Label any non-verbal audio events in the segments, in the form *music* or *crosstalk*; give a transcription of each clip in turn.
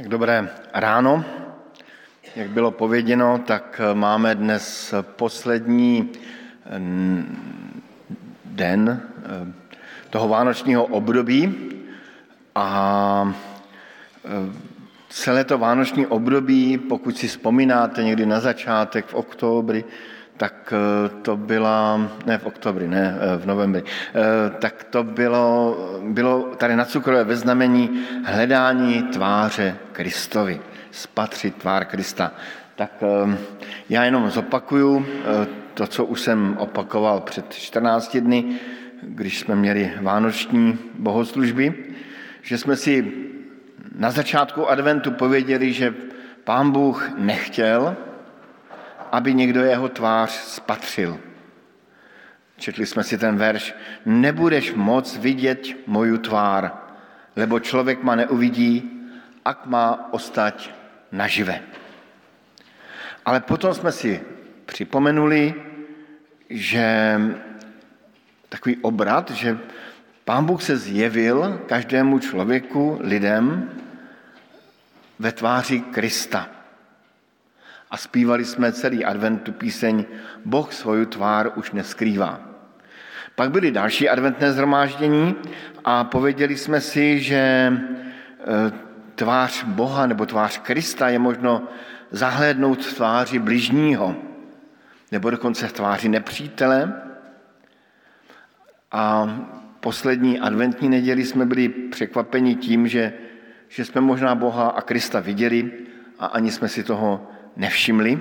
Tak dobré ráno. Jak bylo pověděno, tak máme dnes poslední den eh, toho vánočního období a eh, celé to vánoční období, pokud si vzpomínáte někdy na začátek v oktobri, tak eh, to byla, ne v oktobri, ne eh, v novembri, eh, tak to bylo, bylo tady na cukrové ve znamení hledání tváře Kristovi, spatřit tvár Krista. Tak já jenom zopakuju to, co už jsem opakoval před 14 dny, když jsme měli vánoční bohoslužby, že jsme si na začátku adventu pověděli, že pán Bůh nechtěl, aby někdo jeho tvář spatřil. Četli jsme si ten verš. Nebudeš moc vidět moju tvár, lebo člověk ma neuvidí, ak má ostať nažive. Ale potom jsme si připomenuli, že takový obrat, že Pán Bůh se zjevil každému člověku, lidem, ve tváři Krista. A zpívali jsme celý advent tu píseň Boh svoju tvár už neskrývá. Pak byly další adventné zhromáždění a pověděli jsme si, že e, tvář Boha nebo tvář Krista je možno zahlédnout v tváři bližního, nebo dokonce v tváři nepřítele. A poslední adventní neděli jsme byli překvapeni tím, že, že jsme možná Boha a Krista viděli a ani jsme si toho nevšimli.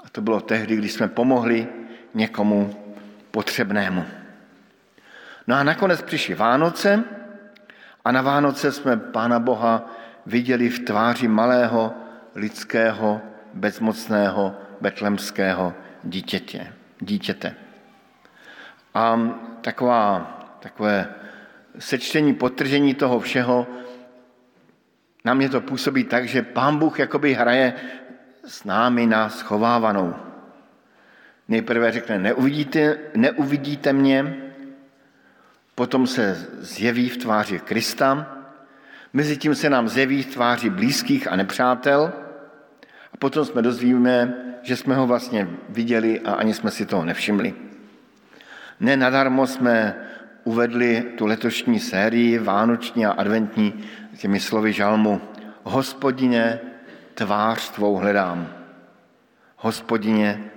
A to bylo tehdy, když jsme pomohli někomu potřebnému. No a nakonec přišly Vánoce a na Vánoce jsme Pána Boha viděli v tváři malého lidského, bezmocného, betlemského dítěte. dítěte. A taková, takové sečtení, potržení toho všeho, na mě to působí tak, že pán Bůh jakoby hraje s námi na schovávanou. Nejprve řekne, neuvidíte, neuvidíte mě, potom se zjeví v tváři Krista, mezi tím se nám zjeví v tváři blízkých a nepřátel a potom jsme dozvíme, že jsme ho vlastně viděli a ani jsme si toho nevšimli. Nenadarmo jsme uvedli tu letošní sérii vánoční a adventní těmi slovy žalmu. Hospodině, tvář tvou hledám. Hospodině,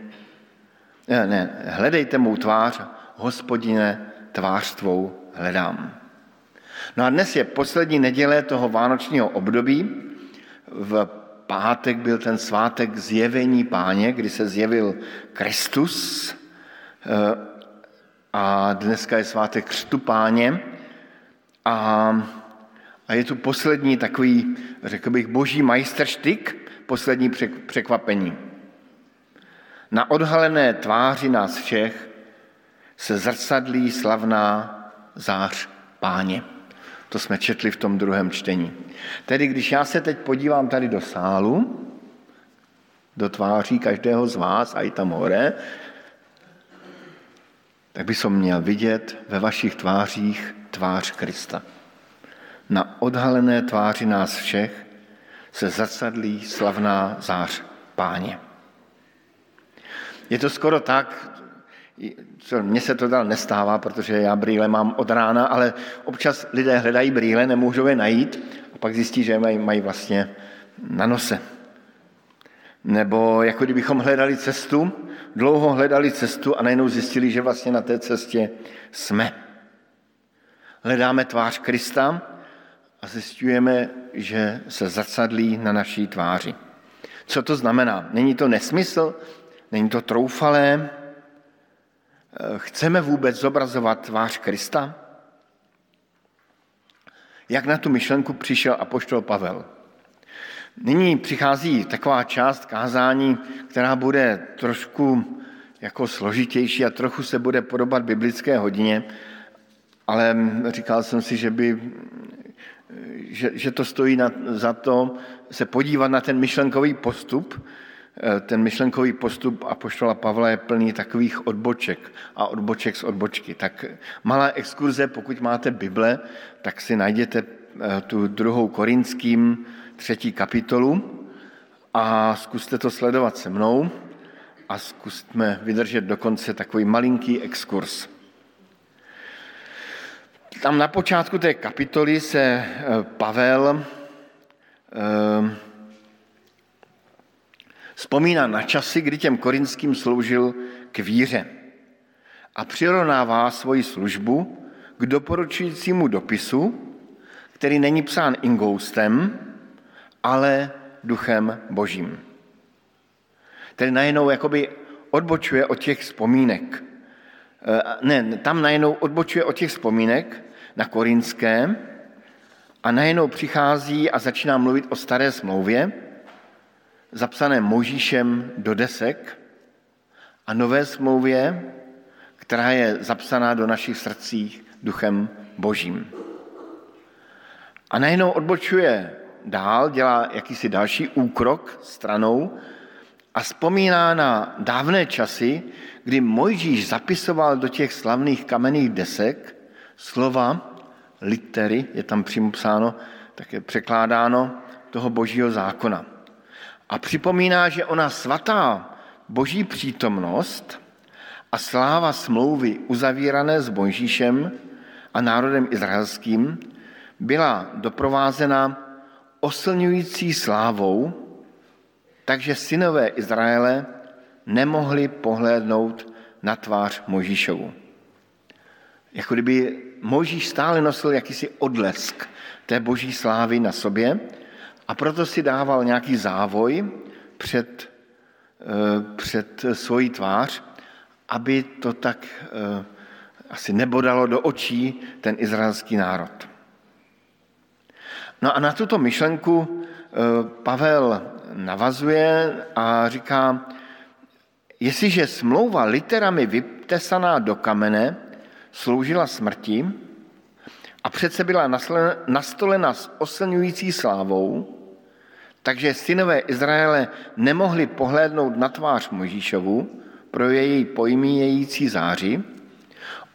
ne, ne, hledejte mou tvář, hospodině, tvář tvou hledám. No a dnes je poslední neděle toho vánočního období. V pátek byl ten svátek zjevení páně, kdy se zjevil Kristus eh, a dneska je svátek křtu páně a, a je tu poslední takový, řekl bych, boží majsterštyk, poslední překvapení. Na odhalené tváři nás všech se zrcadlí slavná zář páně. To jsme četli v tom druhém čtení. Tedy když já se teď podívám tady do sálu, do tváří každého z vás a i tam hore, tak by som měl vidět ve vašich tvářích tvář Krista. Na odhalené tváři nás všech se zacadlí slavná zář páně. Je to skoro tak, co mně se to dál nestává, protože já brýle mám od rána, ale občas lidé hledají brýle, nemůžou je najít a pak zjistí, že mají, mají vlastně na nose. Nebo jako kdybychom hledali cestu, dlouho hledali cestu a najednou zjistili, že vlastně na té cestě jsme. Hledáme tvář Krista a zjistujeme, že se zacadlí na naší tváři. Co to znamená? Není to nesmysl? Není to troufalé? Chceme vůbec zobrazovat tvář Krista? Jak na tu myšlenku přišel apoštol Pavel? Nyní přichází taková část kázání, která bude trošku jako složitější a trochu se bude podobat biblické hodině, ale říkal jsem si, že, by, že, že to stojí na, za to se podívat na ten myšlenkový postup. Ten myšlenkový postup a poštola Pavla je plný takových odboček a odboček z odbočky. Tak malá exkurze, pokud máte Bible, tak si najděte tu druhou korinským třetí kapitolu a zkuste to sledovat se mnou a zkusme vydržet dokonce takový malinký exkurs. Tam na počátku té kapitoly se eh, Pavel eh, vzpomíná na časy, kdy těm korinským sloužil k víře a přirovnává svoji službu k doporučujícímu dopisu, který není psán ingoustem, ale duchem božím. Tedy najednou jakoby odbočuje od těch vzpomínek. Eh, ne, tam najednou odbočuje od těch vzpomínek na korinské a najednou přichází a začíná mluvit o staré smlouvě, zapsané Možíšem do desek a nové smlouvě, která je zapsaná do našich srdcích duchem božím. A najednou odbočuje dál, dělá jakýsi další úkrok stranou a vzpomíná na dávné časy, kdy Mojžíš zapisoval do těch slavných kamenných desek slova, litery, je tam přímo psáno, tak je překládáno, toho božího zákona. A připomíná, že ona svatá boží přítomnost a sláva smlouvy uzavírané s Mojžíšem a národem izraelským byla doprovázena oslňující slávou, takže synové Izraele nemohli pohlédnout na tvář Možíšovu. Jako kdyby Možíš stále nosil jakýsi odlesk té boží slávy na sobě a proto si dával nějaký závoj před, eh, před svojí tvář, aby to tak eh, asi nebodalo do očí ten izraelský národ. No a na tuto myšlenku eh, Pavel navazuje a říká, jestliže smlouva literami vytesaná do kamene sloužila smrti a přece byla nastolena s oslňující slávou, takže synové Izraele nemohli pohlédnout na tvář Možíšovu pro její pojmíjející záři,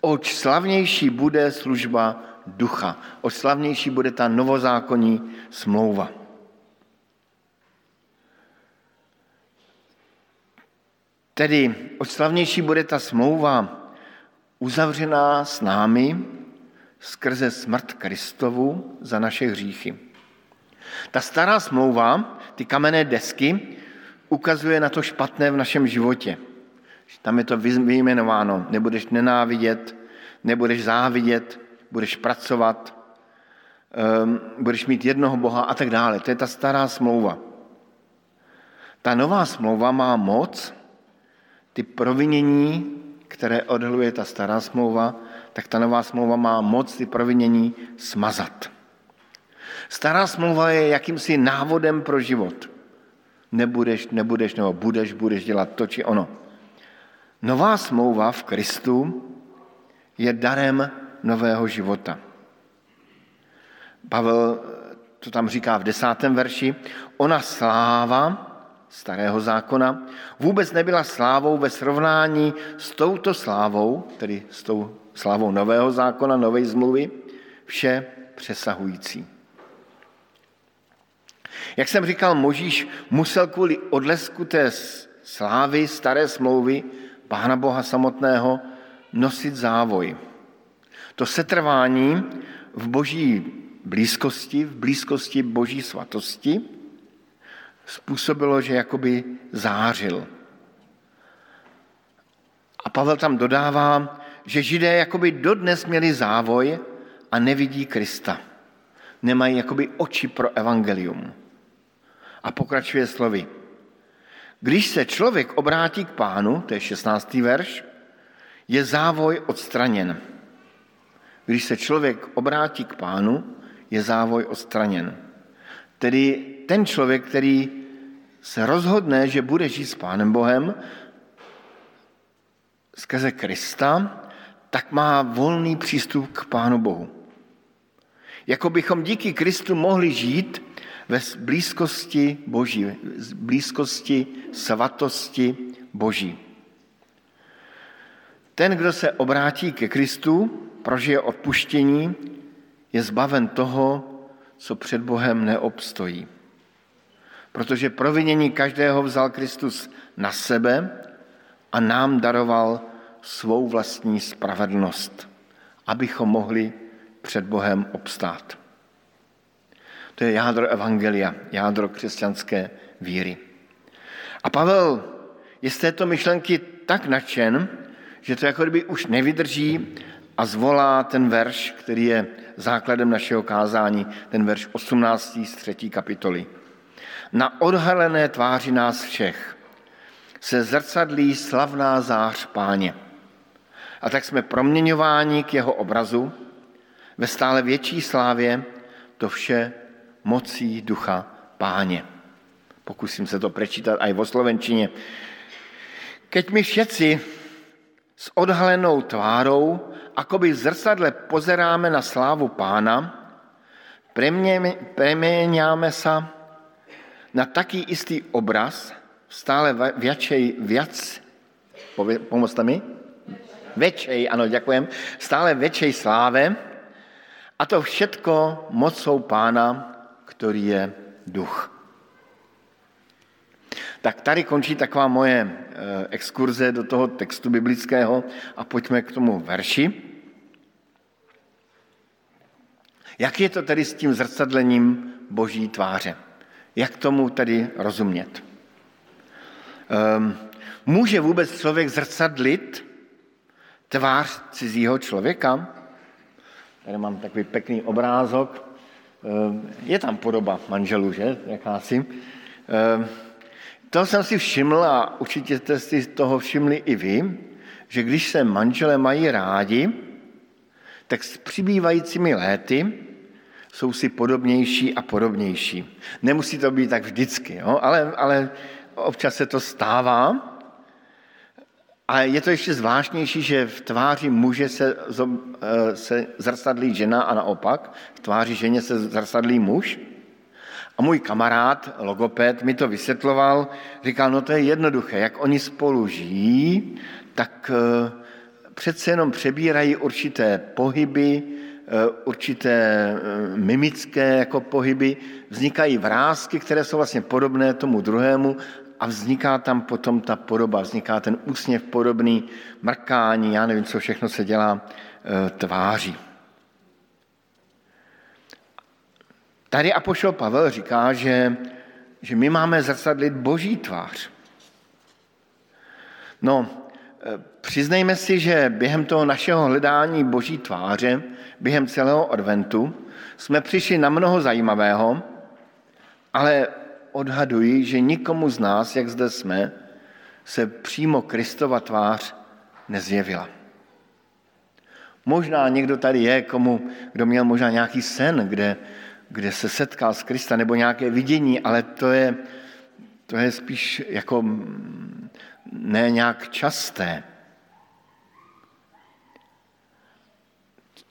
oč slavnější bude služba ducha, oč slavnější bude ta novozákonní smlouva. Tedy oč slavnější bude ta smlouva uzavřená s námi skrze smrt Kristovu za naše hříchy. Ta stará smlouva, ty kamenné desky, ukazuje na to špatné v našem životě. Tam je to vyjmenováno. Nebudeš nenávidět, nebudeš závidět, budeš pracovat, um, budeš mít jednoho Boha a tak dále. To je ta stará smlouva. Ta nová smlouva má moc ty provinění, které odhaluje ta stará smlouva, tak ta nová smlouva má moc ty provinění smazat. Stará smlouva je jakýmsi návodem pro život. Nebudeš, nebudeš, nebo budeš, budeš dělat to či ono. Nová smlouva v Kristu je darem nového života. Pavel to tam říká v desátém verši. Ona sláva starého zákona vůbec nebyla slávou ve srovnání s touto slávou, tedy s tou slávou nového zákona, nové zmluvy, vše přesahující. Jak jsem říkal, Možíš musel kvůli odlesku té slávy staré smlouvy Pána Boha samotného nosit závoj. To setrvání v boží blízkosti, v blízkosti boží svatosti, způsobilo, že jakoby zářil. A Pavel tam dodává, že židé jakoby dodnes měli závoj a nevidí Krista. Nemají jakoby oči pro evangelium. A pokračuje slovy. Když se člověk obrátí k pánu, to je 16. verš, je závoj odstraněn. Když se člověk obrátí k pánu, je závoj odstraněn. Tedy ten člověk, který se rozhodne, že bude žít s Pánem Bohem skrze Krista, tak má volný přístup k Pánu Bohu. Jako bychom díky Kristu mohli žít ve blízkosti Boží, v blízkosti svatosti Boží. Ten, kdo se obrátí ke Kristu, prožije odpuštění, je zbaven toho, co před Bohem neobstojí. Protože provinění každého vzal Kristus na sebe a nám daroval svou vlastní spravedlnost, abychom mohli před Bohem obstát. To je jádro evangelia, jádro křesťanské víry. A Pavel je z této myšlenky tak nadšen, že to jako kdyby už nevydrží a zvolá ten verš, který je základem našeho kázání, ten verš 18. z 3. kapitoly. Na odhalené tváři nás všech se zrcadlí slavná zář páně. A tak jsme proměňováni k jeho obrazu ve stále větší slávě to vše mocí ducha páně. Pokusím se to prečítat aj vo slovenčině. Keď my všetci s odhalenou tvárou, akoby v zrcadle pozeráme na slávu pána, preměňáme se na taký istý obraz, stále většej, viac, pomocte mi? Většej, ano, děkujem, stále většej sláve, a to všetko mocou pána, který je duch. Tak tady končí taková moje eh, exkurze do toho textu biblického a pojďme k tomu verši. Jak je to tedy s tím zrcadlením boží tváře? Jak tomu tedy rozumět? Um, může vůbec člověk zrcadlit tvář cizího člověka? Tady mám takový pěkný obrázok. Um, je tam podoba manželů, že? Jakási. Um, to jsem si všiml a určitě jste si toho všimli i vy, že když se manželé mají rádi, tak s přibývajícími léty jsou si podobnější a podobnější. Nemusí to být tak vždycky, jo? Ale, ale občas se to stává. A je to ještě zvláštnější, že v tváři muže se, eh, se zrcadlí žena a naopak, v tváři ženě se zrcadlí muž. A můj kamarád, logoped, mi to vysvětloval, říkal, no to je jednoduché, jak oni spolu žijí, tak eh, přece jenom přebírají určité pohyby, určité eh, mimické jako pohyby, vznikají vrázky, které jsou vlastně podobné tomu druhému a vzniká tam potom ta podoba, vzniká ten úsměv podobný, mrkání, já nevím, co všechno se dělá tváří. Tady Apoštol Pavel říká, že, že my máme zrcadlit boží tvář. No, přiznejme si, že během toho našeho hledání boží tváře, během celého adventu, jsme přišli na mnoho zajímavého, ale odhaduji, že nikomu z nás, jak zde jsme, se přímo Kristova tvář nezjevila. Možná někdo tady je, komu, kdo měl možná nějaký sen, kde, kde se setkal s Krista, nebo nějaké vidění, ale to je, to je spíš jako ne nějak časté.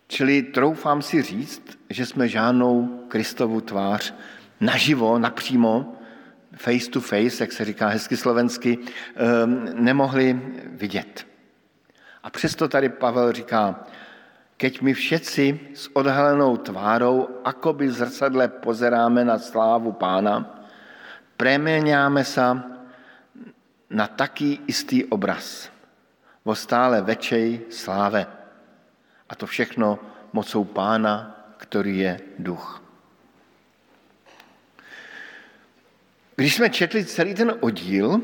Čili troufám si říct, že jsme žádnou Kristovu tvář naživo, napřímo, face to face, jak se říká hezky slovensky, ehm, nemohli vidět. A přesto tady Pavel říká, keď my všetci s odhalenou tvárou, akoby zrcadle pozeráme na slávu pána, preměňáme se na taký istý obraz vo stále väčšej sláve. A to všechno mocou pána, který je duch. Když jsme četli celý ten oddíl,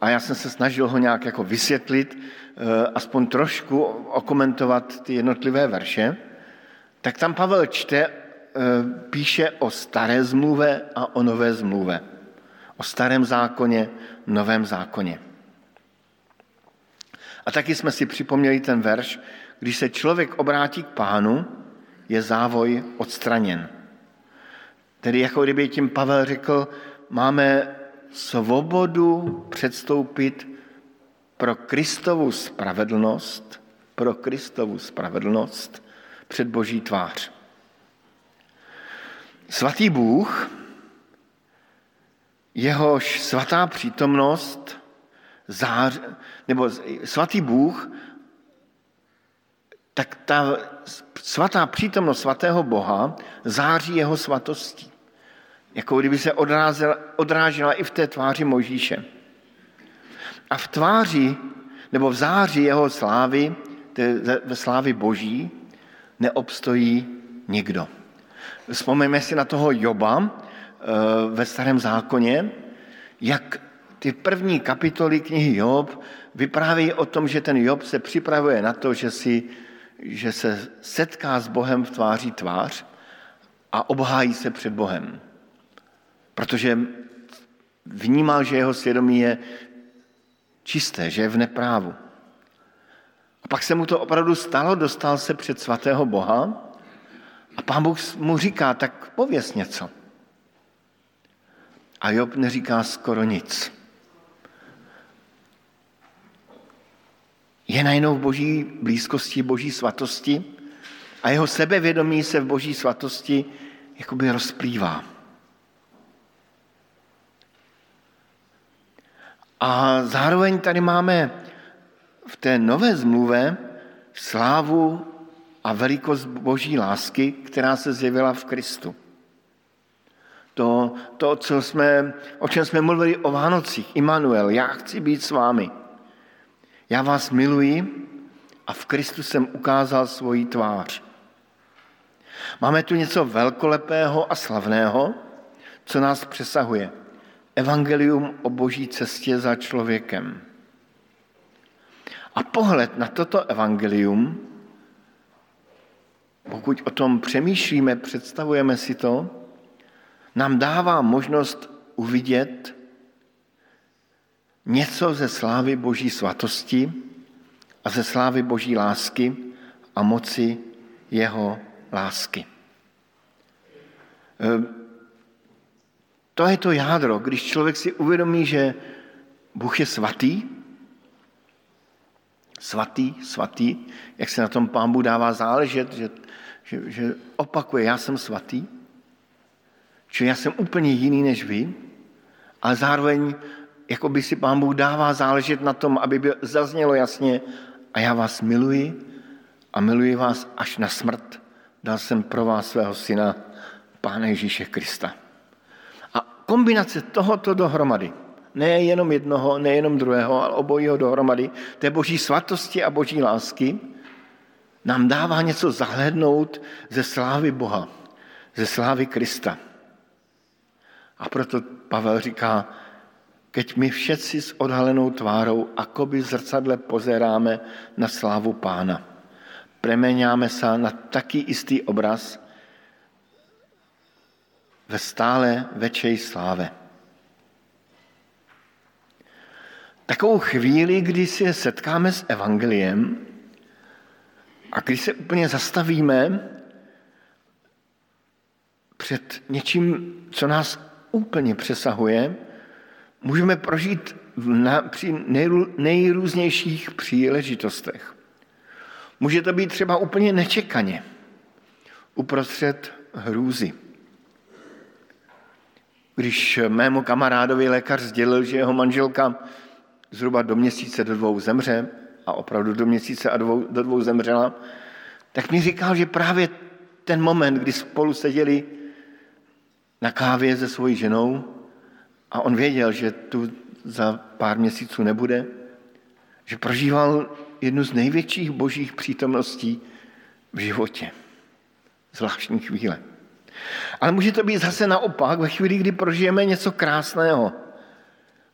a já jsem se snažil ho nějak jako vysvětlit, Eh, aspoň trošku okomentovat ty jednotlivé verše, tak tam Pavel čte, eh, píše o staré zmluve a o nové zmluve. O starém zákoně, novém zákoně. A taky jsme si připomněli ten verš, když se člověk obrátí k pánu, je závoj odstraněn. Tedy jako kdyby tím Pavel řekl, máme svobodu předstoupit pro Kristovu spravedlnost, pro Kristovu spravedlnost před Boží tvář. Svatý Bůh, jehož svatá přítomnost, zář, nebo svatý Bůh tak ta svatá přítomnost svatého Boha září jeho svatostí. Jako kdyby se odrážela, odrážela i v té tváři Možíše. A v tváři, nebo v září jeho slávy, ve slávy Boží, neobstojí nikdo. Vzpomeňme si na toho Joba ve starém zákoně, jak ty první kapitoly knihy Job vyprávějí o tom, že ten Job se připravuje na to, že, si, že se setká s Bohem v tváří tvář a obhájí se před Bohem. Protože vnímal, že jeho svědomí je čisté, že je v neprávu. A pak se mu to opravdu stalo, dostal se před svatého Boha a pán Bůh mu říká, tak pověs něco. A Job neříká skoro nic. Je najednou v boží blízkosti, boží svatosti a jeho sebevědomí se v boží svatosti jakoby rozplývá. A zároveň tady máme v té nové zmluve slávu a velikost boží lásky, která se zjevila v Kristu. To, to co jsme, o čem jsme mluvili o Vánocích, Immanuel, já chci být s vámi. Já vás miluji a v Kristu jsem ukázal svoji tvář. Máme tu něco velkolepého a slavného, co nás přesahuje. Evangelium o boží cestě za člověkem. A pohled na toto evangelium, pokud o tom přemýšlíme, představujeme si to, nám dává možnost uvidět něco ze slávy Boží svatosti a ze slávy Boží lásky a moci jeho lásky. Ehm, to je to jádro, když člověk si uvědomí, že Bůh je svatý, svatý, svatý, jak se na tom pán Bůh dává záležet, že, že, že opakuje, já jsem svatý, že já jsem úplně jiný než vy, ale zároveň jako by si pán Bůh dává záležet na tom, aby by zaznělo jasně, a já vás miluji a miluji vás až na smrt. Dal jsem pro vás svého syna, Pána Ježíše Krista. A kombinace tohoto dohromady, ne jenom jednoho, ne jenom druhého, ale obojího dohromady, té boží svatosti a boží lásky, nám dává něco zahlednout ze slávy Boha, ze slávy Krista. A proto Pavel říká, keď my všetci s odhalenou tvárou akoby zrcadle pozeráme na slávu pána. Premeňáme se na taký istý obraz ve stále väčšej sláve. Takovou chvíli, kdy se setkáme s evangeliem a když se úplně zastavíme před něčím, co nás úplně přesahuje, můžeme prožít na, při nejrů, nejrůznějších příležitostech. Může to být třeba úplně nečekaně, uprostřed hrůzy. Když mému kamarádovi lékař sdělil, že jeho manželka zhruba do měsíce do dvou zemře, a opravdu do měsíce a dvou, do dvou zemřela, tak mi říkal, že právě ten moment, kdy spolu seděli na kávě se svojí ženou a on věděl, že tu za pár měsíců nebude, že prožíval jednu z největších božích přítomností v životě. Zvláštní chvíle. Ale může to být zase naopak, ve chvíli, kdy prožijeme něco krásného.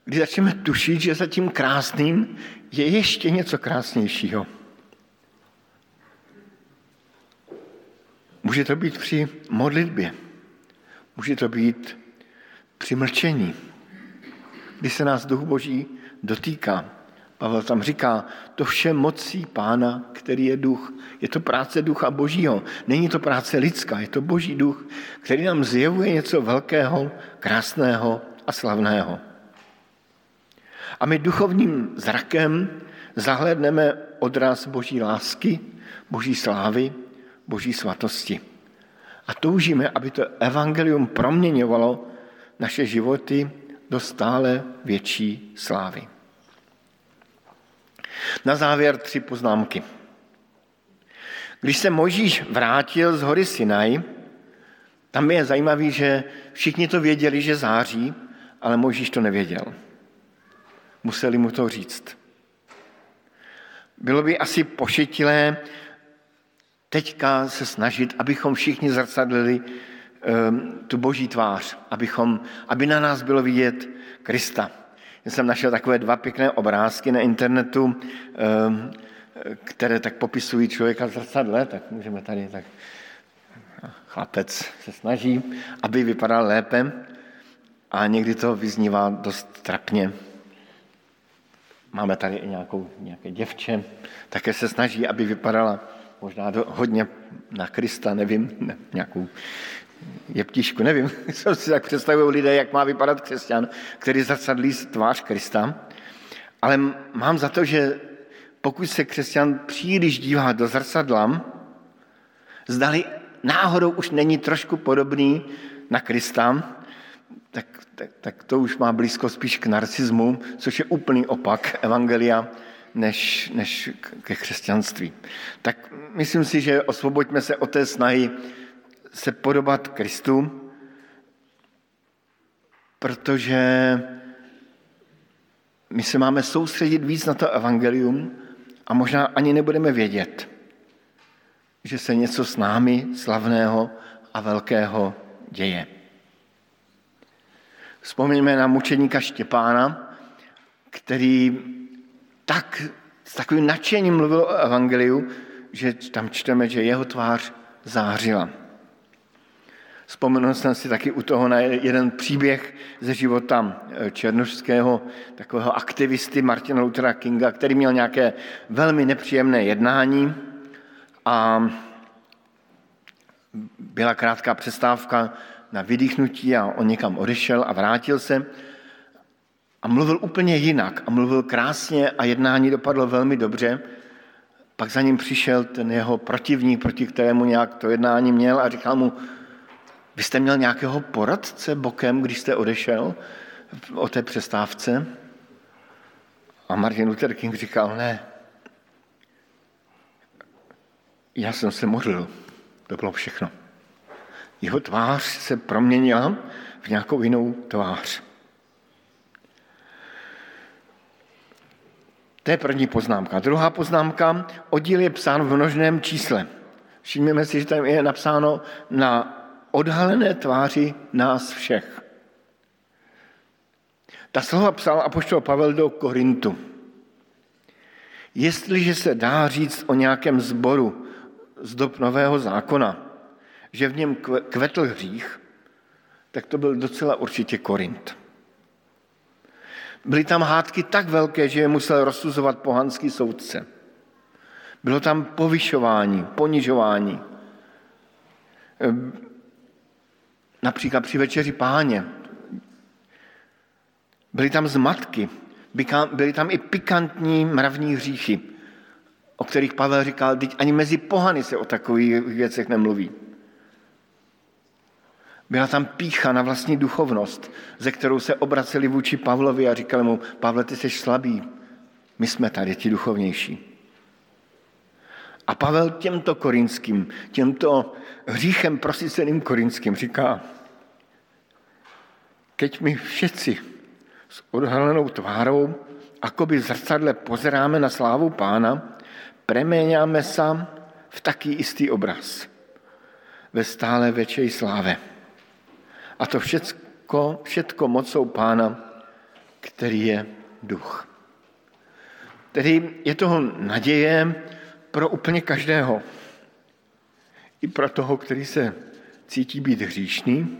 Kdy začneme tušit, že za tím krásným je ještě něco krásnějšího. Může to být při modlitbě. Může to být při mlčení, kdy se nás duch boží dotýká. Pavel tam říká, to vše mocí pána, který je duch. Je to práce ducha božího. Není to práce lidská, je to boží duch, který nám zjevuje něco velkého, krásného a slavného. A my duchovním zrakem zahledneme odraz boží lásky, boží slávy, boží svatosti. A toužíme, aby to evangelium proměňovalo naše životy do stále větší slávy. Na závěr tři poznámky. Když se Možíš vrátil z hory Sinaj, tam je zajímavé, že všichni to věděli, že září, ale Možíš to nevěděl. Museli mu to říct. Bylo by asi pošetilé teďka se snažit, abychom všichni zrcadlili um, tu boží tvář, abychom, aby na nás bylo vidět Krista. Já jsem našel takové dva pěkné obrázky na internetu, um, které tak popisují člověka v zrcadle, tak můžeme tady tak chlapec se snaží, aby vypadal lépe a někdy to vyznívá dost trapně. Máme tady i nějakou, nějaké děvče, také se snaží, aby vypadala možná do, hodně na Krista, nevím, ne, nějakou jeptišku, nevím, *laughs* co si tak představují lidé, jak má vypadat křesťan, který zrcadlí tvář Krista. Ale mám za to, že pokud se křesťan příliš dívá do zrcadla, zdali náhodou už není trošku podobný na Krista, tak, tak, tak to už má blízko spíš k narcismu, což je úplný opak evangelia než, než ke křesťanství. Tak myslím si, že osvoboďme se od té snahy se podobat Kristu, protože my se máme soustředit víc na to evangelium a možná ani nebudeme vědět, že se něco s námi slavného a velkého děje. Vzpomeňme na mučeníka Štěpána, který tak s takovým nadšením mluvil o evangeliu, že tam čteme, že jeho tvář zářila. Vzpomenul jsem si taky u toho na jeden příběh ze života eh, černožského takového aktivisty Martina Luthera Kinga, který měl nějaké velmi nepříjemné jednání a byla krátká přestávka na vydýchnutí a on někam odešel a vrátil se a mluvil úplně jinak a mluvil krásně a jednání dopadlo velmi dobře. Pak za ním přišel ten jeho protivník, proti kterému nějak to jednání měl a říkal mu, vy jste měl nějakého poradce bokem, když jste odešel o té přestávce? A Martin Luther King říkal, ne, já jsem se modlil, to bylo všechno. Jeho tvář se proměnila v nějakou jinou tvář. To je první poznámka. Druhá poznámka, oddíl je psán v množném čísle. Všimněme si, že tam je napsáno na odhalené tváři nás všech. Ta slova psal apoštol Pavel do Korintu. Jestliže se dá říct o nějakém zboru z dob nového zákona, že v něm kvetl hřích, tak to byl docela určitě Korint. Byly tam hádky tak velké, že je musel rozsuzovat pohanský soudce. Bylo tam povyšování, ponižování. Ehm, například při večeři páně. Byly tam zmatky, byly tam i pikantní mravní hříchy, o kterých Pavel říkal, teď ani mezi pohany se o takových věcech nemluví. Byla tam pícha na vlastní duchovnost, ze kterou se obraceli vůči Pavlovi a říkali mu, Pavle, ty jsi slabý, my jsme tady ti duchovnější. A Pavel těmto korinským, těmto hříchem prosíceným korinským říká, keď my všetci s odhalenou tvárou, akoby v zrcadle pozeráme na slávu pána, preměňáme se v taký istý obraz ve stále většej sláve. A to všetko, všetko mocou pána, který je duch. Tedy je toho naděje pro úplně každého. I pro toho, který se cítí být hříšný,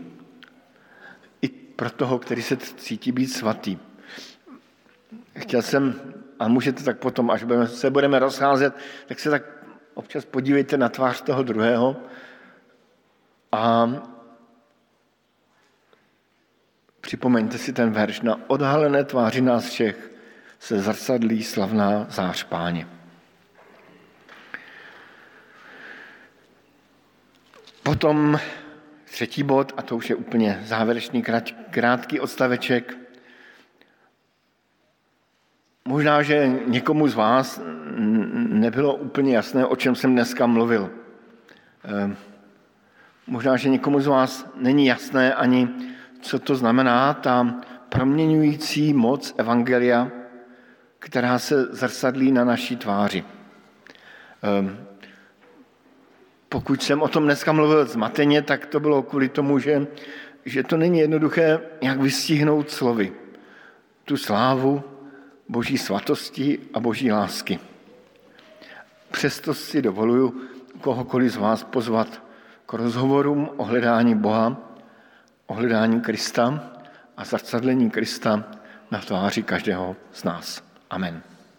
i pro toho, který se cítí být svatý. Chtěl jsem, a můžete tak potom, až se budeme rozcházet, tak se tak občas podívejte na tvář toho druhého a Připomeňte si ten verš. Na odhalené tváři nás všech se zrcadlí slavná zář páně. Potom třetí bod, a to už je úplně závěrečný krátký odstaveček. Možná, že někomu z vás nebylo úplně jasné, o čem jsem dneska mluvil. Ehm, možná, že někomu z vás není jasné ani, co to znamená ta proměňující moc Evangelia, která se zrcadlí na naší tváři. Ehm, pokud jsem o tom dneska mluvil zmateně, tak to bylo kvůli tomu, že, že to není jednoduché, jak vystihnout slovy. Tu slávu boží svatosti a boží lásky. Přesto si dovoluju kohokoliv z vás pozvat k rozhovorům o hledání Boha, o hledání Krista a zrcadlení Krista na tváři každého z nás. Amen.